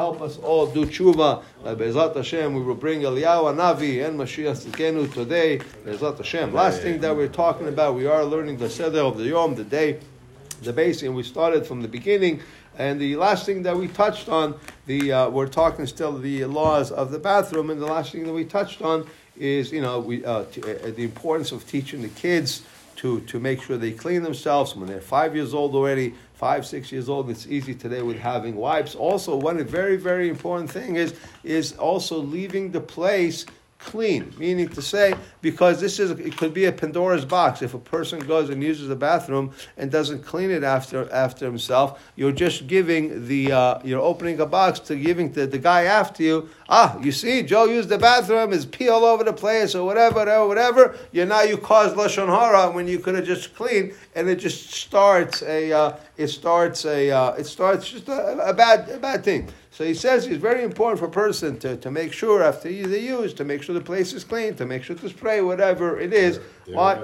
help us all do tshuva. Uh, Be'ezat Hashem, we will bring Eliyahu Navi and Mashiach Tzidkenu today. Be'ezat Hashem. Last thing that we're talking about, we are learning the Seder of the Yom, the day, the base, and we started from the beginning. And the last thing that we touched on, the uh, we're talking still the laws of the bathroom, and the last thing that we touched on is you know we uh, t- uh, the importance of teaching the kids to to make sure they clean themselves when they're five years old already, five six years old. It's easy today with having wipes. Also, one very very important thing is is also leaving the place clean, meaning to say, because this is it could be a Pandora's box. If a person goes and uses the bathroom and doesn't clean it after after himself, you're just giving the uh, you're opening a box to giving the, the guy after you. Ah, you see, Joe used the bathroom, his pee all over the place, or whatever, whatever, whatever. You now you cause lashon hara when you could have just cleaned, and it just starts a uh, it starts a uh, it starts just a, a bad a bad thing. So he says it's very important for a person to, to make sure after they use to make sure the place is clean, to make sure to spray whatever it is. Why?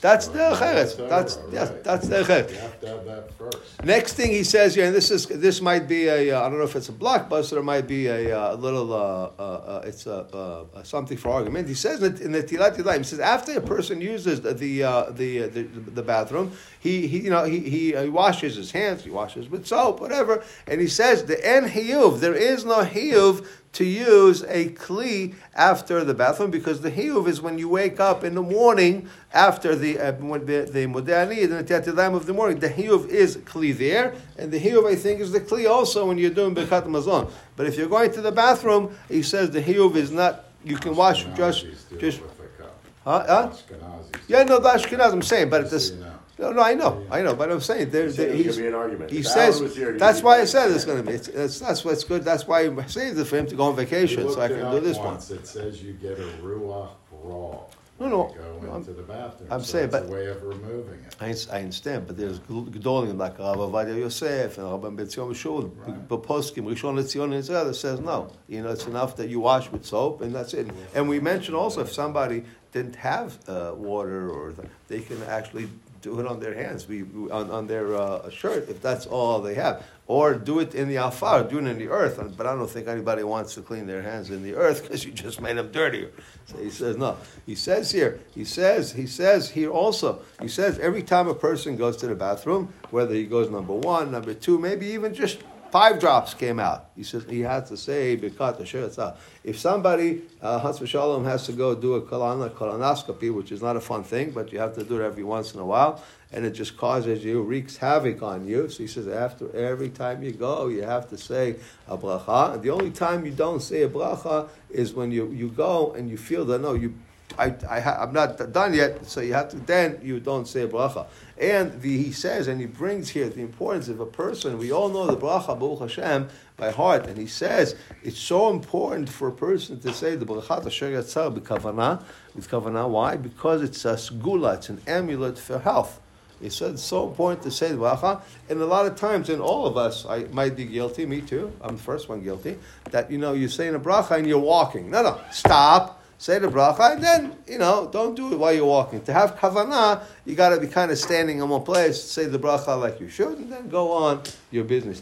That's the cheretz. That's yes, that's the cheretz. You have to have that first. Next thing he says here, and this is this might be a uh, I don't know if it's a blockbuster, it might be a, uh, little uh, uh, uh, it's a, uh, something for argument. He says that in the Tilat he says after a person uses the the uh, the, the, the bathroom, he, he you know he, he he washes his hands, he washes with soap, whatever, and he says the en hiyuv, there is no hiyuv to use a kli after the bathroom because the hiyuv is when you wake up in the morning after the uh, when the the modani and the tiatilam of the morning. The hiyuv is kli there, and the hiyuv I think is the kli also when you're doing bekat mazon. But if you're going to the bathroom, he says the hiyuv is not. You can wash just just. with a cup. Huh? huh? Yeah, no, the Ashkenaz. I'm saying, but this. So you know. No, no, I know, I know, but I'm saying there, He said there, it was he's, gonna be an argument. he If says Alan was here, that's why I said it's going to be. It's, it's, that's what's good. That's why I saved it for him to go on vacation, so I looked can it do up this one. once. It says you get a ruach raw. No, no, when Go I'm- into the bathroom. I'm so saying, it's but- a way of removing it. I, I understand, but there's Gedolim like Rav Ovadia Yosef and Rabban Ben Zion Shaul, Right. Poskim, Rishon LeZion and Israel that says no. You know, it's enough that you wash with soap and that's it. And we mentioned also if somebody didn't have uh, water or the, they can actually do it on their hands, we, on, on their uh, shirt if that's all they have. Or do it in the alfar, do it in the earth. But I don't think anybody wants to clean their hands in the earth because you just made them dirtier. So he says no. He says here. He says. He says here also. He says every time a person goes to the bathroom, whether he goes number one, number two, maybe even just five drops came out. He says he has to say If somebody uh, chas v'shalom has to go do a colon- colonoscopy, which is not a fun thing, but you have to do it every once in a while, and it just causes you wreaks havoc on you. So he says after every time you go, you have to say a bracha. And the only time you don't say a bracha is when you, you go and you feel that no, you I, I I'm not done yet, so you have to, then you don't say bracha. And the, he says, and he brings here the importance of a person. We all know the bracha, Baruch Hashem, by heart. And he says, it's so important for a person to say the bracha asher yatzar b'kavanah, with kavanah. Why? Because it's a sgula, it's an amulet for health. He said it's so important to say the bracha, and a lot of times, and all of us, I might be guilty, me too, I'm the first one guilty, that, you know, you're saying a bracha and you're walking. No, no, stop say the bracha, and then, you know, don't do it while you're walking. To have kavanah, you got to be kind of standing in one place, say the bracha like you should, and then go on your business.